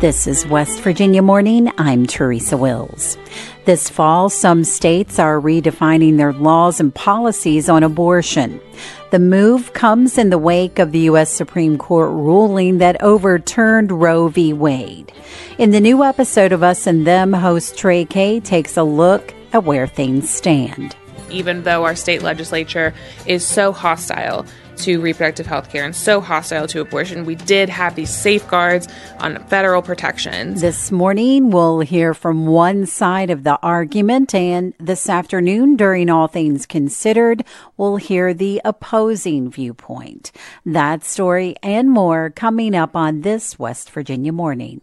This is West Virginia Morning. I'm Teresa Wills. This fall, some states are redefining their laws and policies on abortion. The move comes in the wake of the U.S. Supreme Court ruling that overturned Roe v. Wade. In the new episode of Us and Them, host Trey Kay takes a look at where things stand. Even though our state legislature is so hostile to reproductive health care and so hostile to abortion, we did have these safeguards on federal protections. This morning, we'll hear from one side of the argument, and this afternoon, during All Things Considered, we'll hear the opposing viewpoint. That story and more coming up on this West Virginia morning.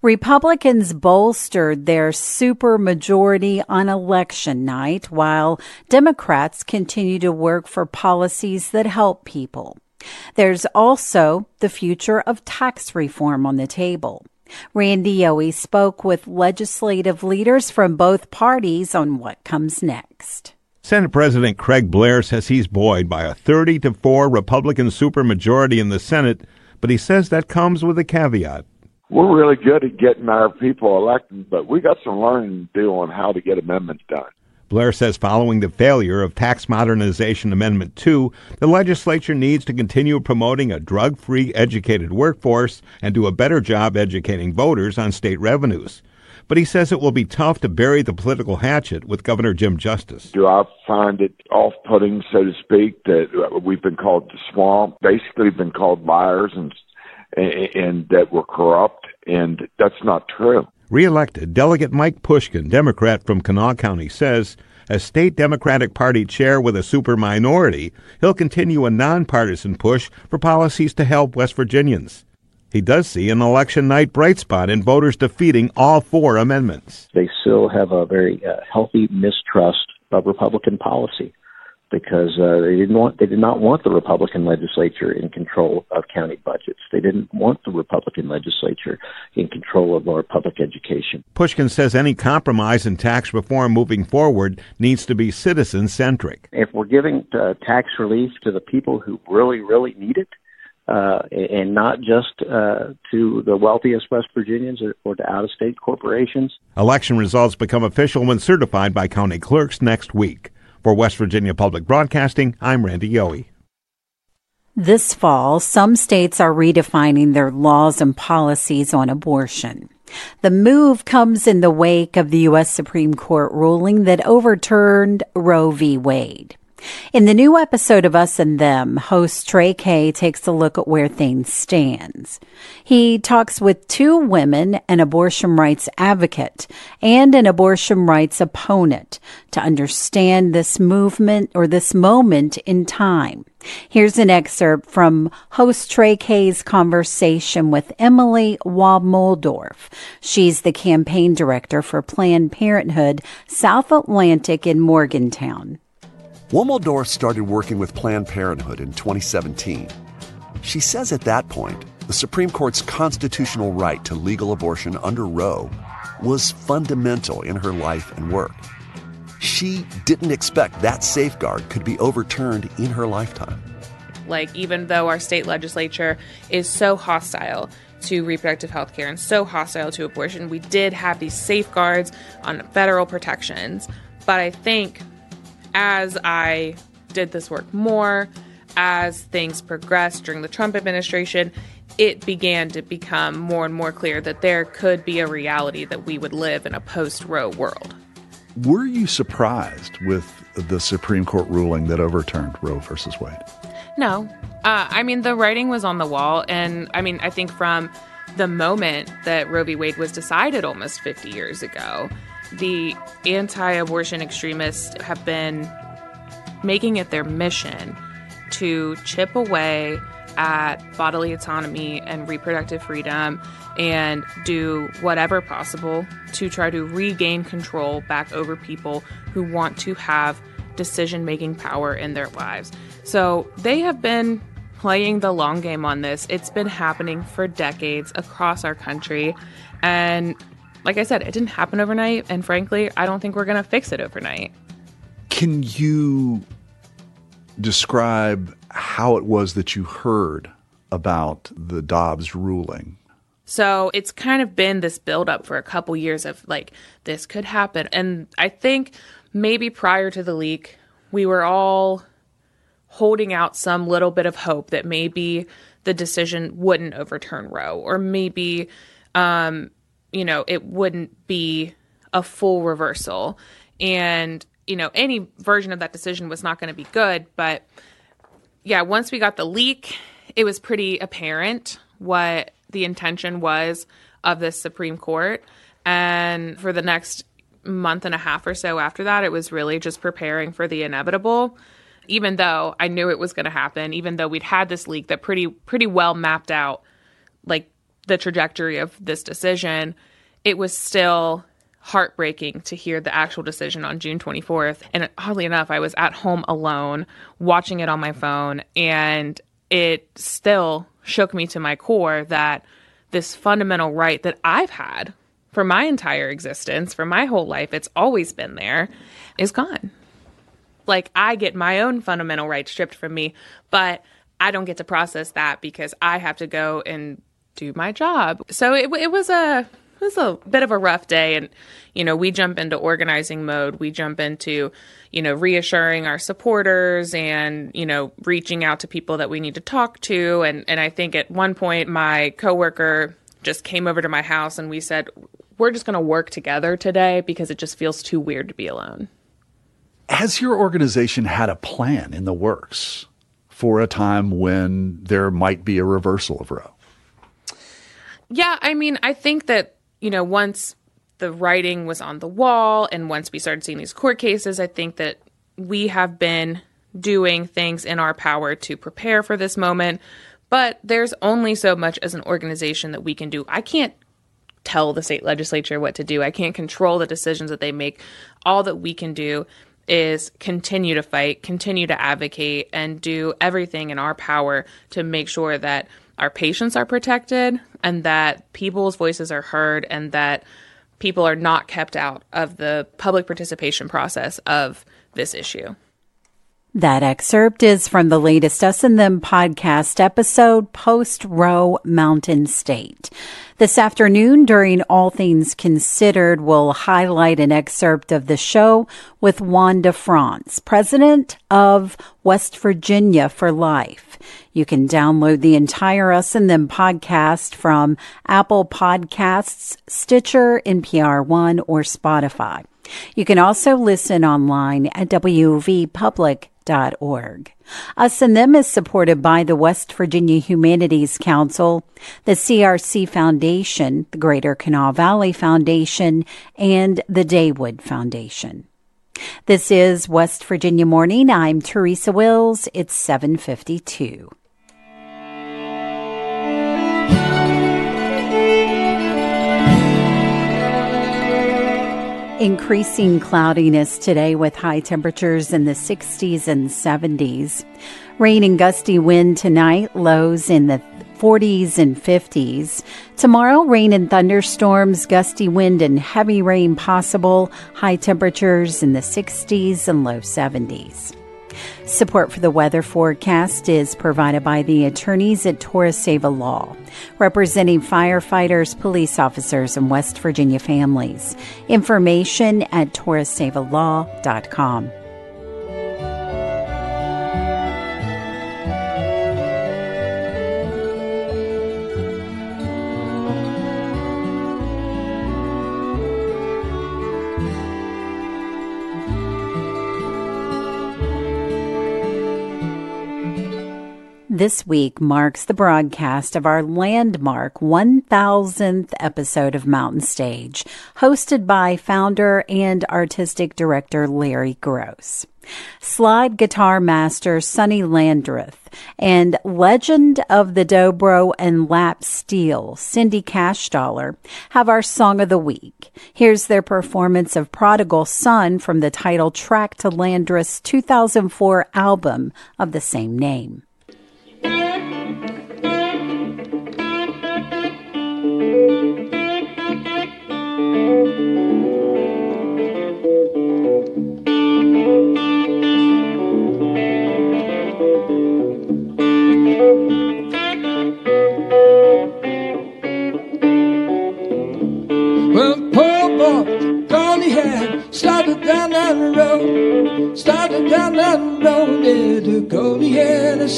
Republicans bolstered their supermajority on election night while Democrats continue to work for policies that help people. There's also the future of tax reform on the table. Randy Yohe spoke with legislative leaders from both parties on what comes next. Senate President Craig Blair says he's buoyed by a 30 to 4 Republican supermajority in the Senate, but he says that comes with a caveat we're really good at getting our people elected, but we got some learning to do on how to get amendments done. Blair says following the failure of Tax Modernization Amendment 2, the legislature needs to continue promoting a drug free educated workforce and do a better job educating voters on state revenues. But he says it will be tough to bury the political hatchet with Governor Jim Justice. Do I find it off putting, so to speak, that we've been called the swamp, basically been called liars and and that we're corrupt, and that's not true. Reelected Delegate Mike Pushkin, Democrat from Kanawha County, says as state Democratic Party chair with a super minority, he'll continue a nonpartisan push for policies to help West Virginians. He does see an election night bright spot in voters defeating all four amendments. They still have a very uh, healthy mistrust of Republican policy because uh, they didn't want they did not want the Republican legislature in control of county budgets. They didn't want the Republican legislature in control of our public education. Pushkin says any compromise in tax reform moving forward needs to be citizen centric. If we're giving uh, tax relief to the people who really really need it. Uh, and not just uh, to the wealthiest West Virginians or, or to out of state corporations. Election results become official when certified by county clerks next week. For West Virginia Public Broadcasting, I'm Randy Yohe. This fall, some states are redefining their laws and policies on abortion. The move comes in the wake of the U.S. Supreme Court ruling that overturned Roe v. Wade. In the new episode of Us and Them, host Trey Kay takes a look at where things stands. He talks with two women, an abortion rights advocate and an abortion rights opponent to understand this movement or this moment in time. Here's an excerpt from host Trey Kay's conversation with Emily Womeldorf. She's the campaign director for Planned Parenthood South Atlantic in Morgantown. Womeldorf started working with Planned Parenthood in 2017. She says at that point, the Supreme Court's constitutional right to legal abortion under Roe was fundamental in her life and work. She didn't expect that safeguard could be overturned in her lifetime. Like, even though our state legislature is so hostile to reproductive health care and so hostile to abortion, we did have these safeguards on federal protections. But I think as I did this work more, as things progressed during the Trump administration, it began to become more and more clear that there could be a reality that we would live in a post Roe world. Were you surprised with the Supreme Court ruling that overturned Roe versus Wade? No. Uh, I mean, the writing was on the wall. And I mean, I think from the moment that Roe v. Wade was decided almost 50 years ago, the anti abortion extremists have been making it their mission to chip away at bodily autonomy and reproductive freedom and do whatever possible to try to regain control back over people who want to have decision making power in their lives. So they have been playing the long game on this. It's been happening for decades across our country. And like I said, it didn't happen overnight. And frankly, I don't think we're going to fix it overnight. Can you describe how it was that you heard about the Dobbs ruling? So it's kind of been this buildup for a couple years of like, this could happen. And I think maybe prior to the leak, we were all holding out some little bit of hope that maybe the decision wouldn't overturn Roe, or maybe, um, you know, it wouldn't be a full reversal. And, you know, any version of that decision was not going to be good. But yeah, once we got the leak, it was pretty apparent what the intention was of the Supreme Court. And for the next month and a half or so after that, it was really just preparing for the inevitable. Even though I knew it was going to happen, even though we'd had this leak that pretty pretty well mapped out like the trajectory of this decision, it was still heartbreaking to hear the actual decision on June 24th. And oddly enough, I was at home alone watching it on my phone, and it still shook me to my core that this fundamental right that I've had for my entire existence, for my whole life, it's always been there, is gone. Like I get my own fundamental right stripped from me, but I don't get to process that because I have to go and do my job. So it, it was a it was a bit of a rough day. And you know we jump into organizing mode. We jump into you know reassuring our supporters and you know reaching out to people that we need to talk to. And and I think at one point my coworker just came over to my house and we said we're just going to work together today because it just feels too weird to be alone. Has your organization had a plan in the works for a time when there might be a reversal of Roe yeah, I mean, I think that you know, once the writing was on the wall and once we started seeing these court cases, I think that we have been doing things in our power to prepare for this moment. But there's only so much as an organization that we can do. I can't tell the state legislature what to do, I can't control the decisions that they make. All that we can do is continue to fight, continue to advocate, and do everything in our power to make sure that our patients are protected and that people's voices are heard and that people are not kept out of the public participation process of this issue. That excerpt is from the latest Us and Them podcast episode, Post Roe Mountain State. This afternoon, during All Things Considered, we'll highlight an excerpt of the show with Wanda Franz, president of West Virginia for Life. You can download the entire Us and Them podcast from Apple Podcasts, Stitcher, NPR One, or Spotify. You can also listen online at WVPublic.com. Us and Them is supported by the West Virginia Humanities Council, the CRC Foundation, the Greater Kanawha Valley Foundation, and the Daywood Foundation. This is West Virginia Morning. I'm Teresa Wills. It's 752. Increasing cloudiness today with high temperatures in the 60s and 70s. Rain and gusty wind tonight, lows in the 40s and 50s. Tomorrow, rain and thunderstorms, gusty wind and heavy rain possible, high temperatures in the 60s and low 70s. Support for the weather forecast is provided by the attorneys at Torah Seva Law, representing firefighters, police officers, and West Virginia families. Information at torahsevalaw.com. This week marks the broadcast of our landmark 1000th episode of Mountain Stage, hosted by founder and artistic director Larry Groce. Slide guitar master Sonny Landreth and legend of the dobro and lap steel Cindy Cashdollar have our song of the week. Here's their performance of Prodigal Son from the title track to Landreth's 2004 album of the same name. Thank you.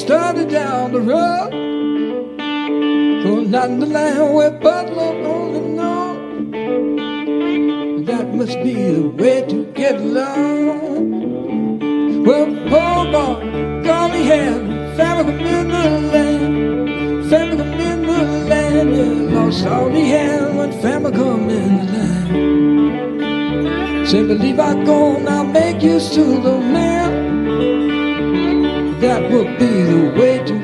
Started down the road. Going down the line where Butler only know that must be the way to get along. Well, poor boy, Head, family come in the land, family in the land, yeah, lost all he had when family come in the land. Say, believe I go now, make use to the man. That would be the way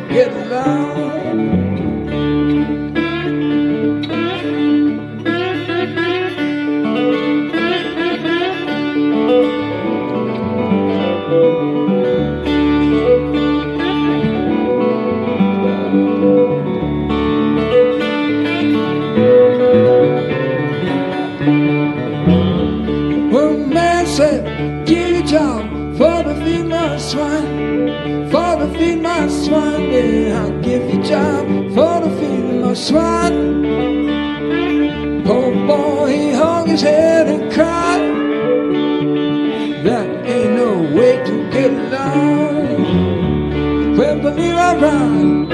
I ride,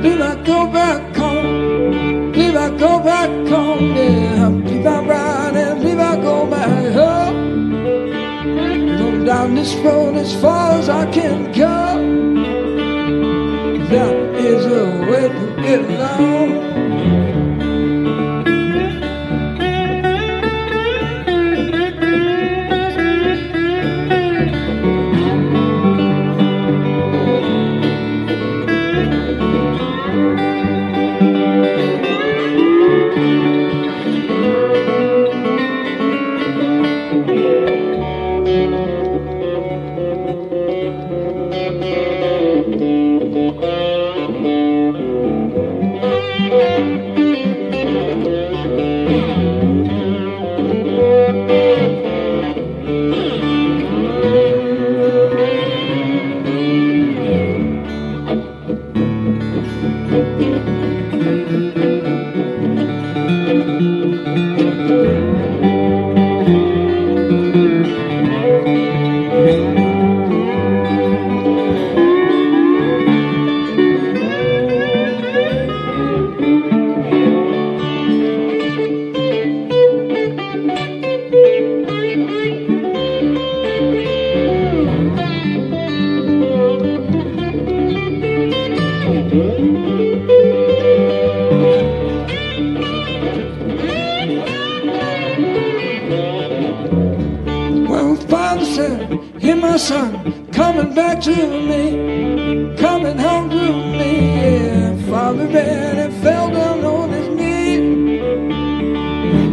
believe I go back home, believe I go back home. Yeah, believe I ride and believe I go back home. Go down this road as far as I can go. That is a way to get along. Coming back to me, coming home to me. Yeah, Father ran and fell down on his knee.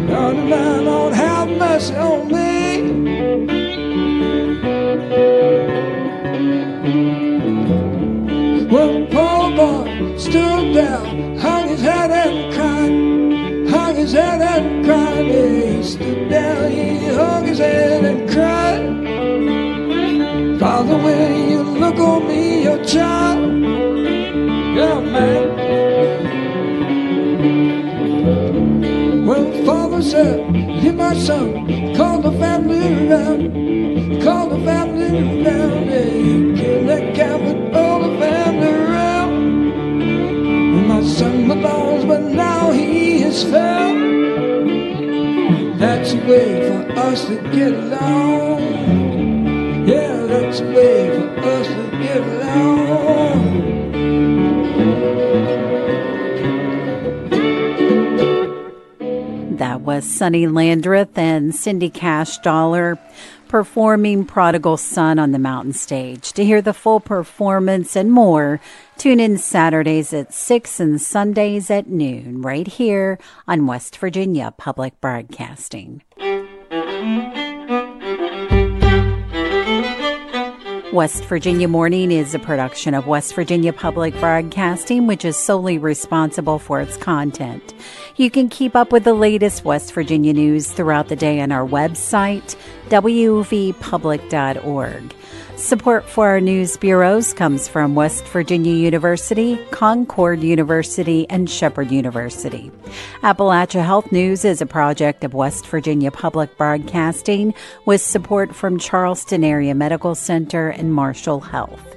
Lord, my Lord, have mercy on me. Well, poor boy stood down, hung his head and cried, hung his head and cried. Yeah, he stood down, he hung his head and cried. Father, when you look on me, your child, yeah, man. Well, Father said, Hear my son, call the family around, call the family around, yeah, kill that cow with all the family around. And my son belongs, but now he is found. That's a way for us to get along. That was Sonny Landreth and Cindy Cashdollar performing Prodigal Son on the mountain stage. To hear the full performance and more, tune in Saturdays at 6 and Sundays at noon right here on West Virginia Public Broadcasting. West Virginia Morning is a production of West Virginia Public Broadcasting, which is solely responsible for its content. You can keep up with the latest West Virginia news throughout the day on our website, wvpublic.org. Support for our news bureaus comes from West Virginia University, Concord University, and Shepherd University. Appalachia Health News is a project of West Virginia Public Broadcasting with support from Charleston Area Medical Center and Marshall Health.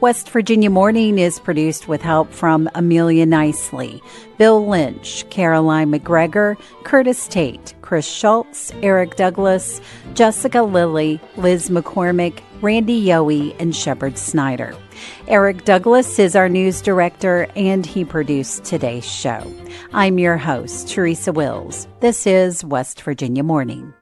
West Virginia Morning is produced with help from Amelia Knisely, Bill Lynch, Caroline MacGregor, Curtis Tate, Chris Schultz, Eric Douglas, Jessica Lilly, Liz McCormick, Randy Yohe, and Shepherd Snyder. Eric Douglas is our news director, and he produced today's show. I'm your host, Teresa Wills. This is West Virginia Morning.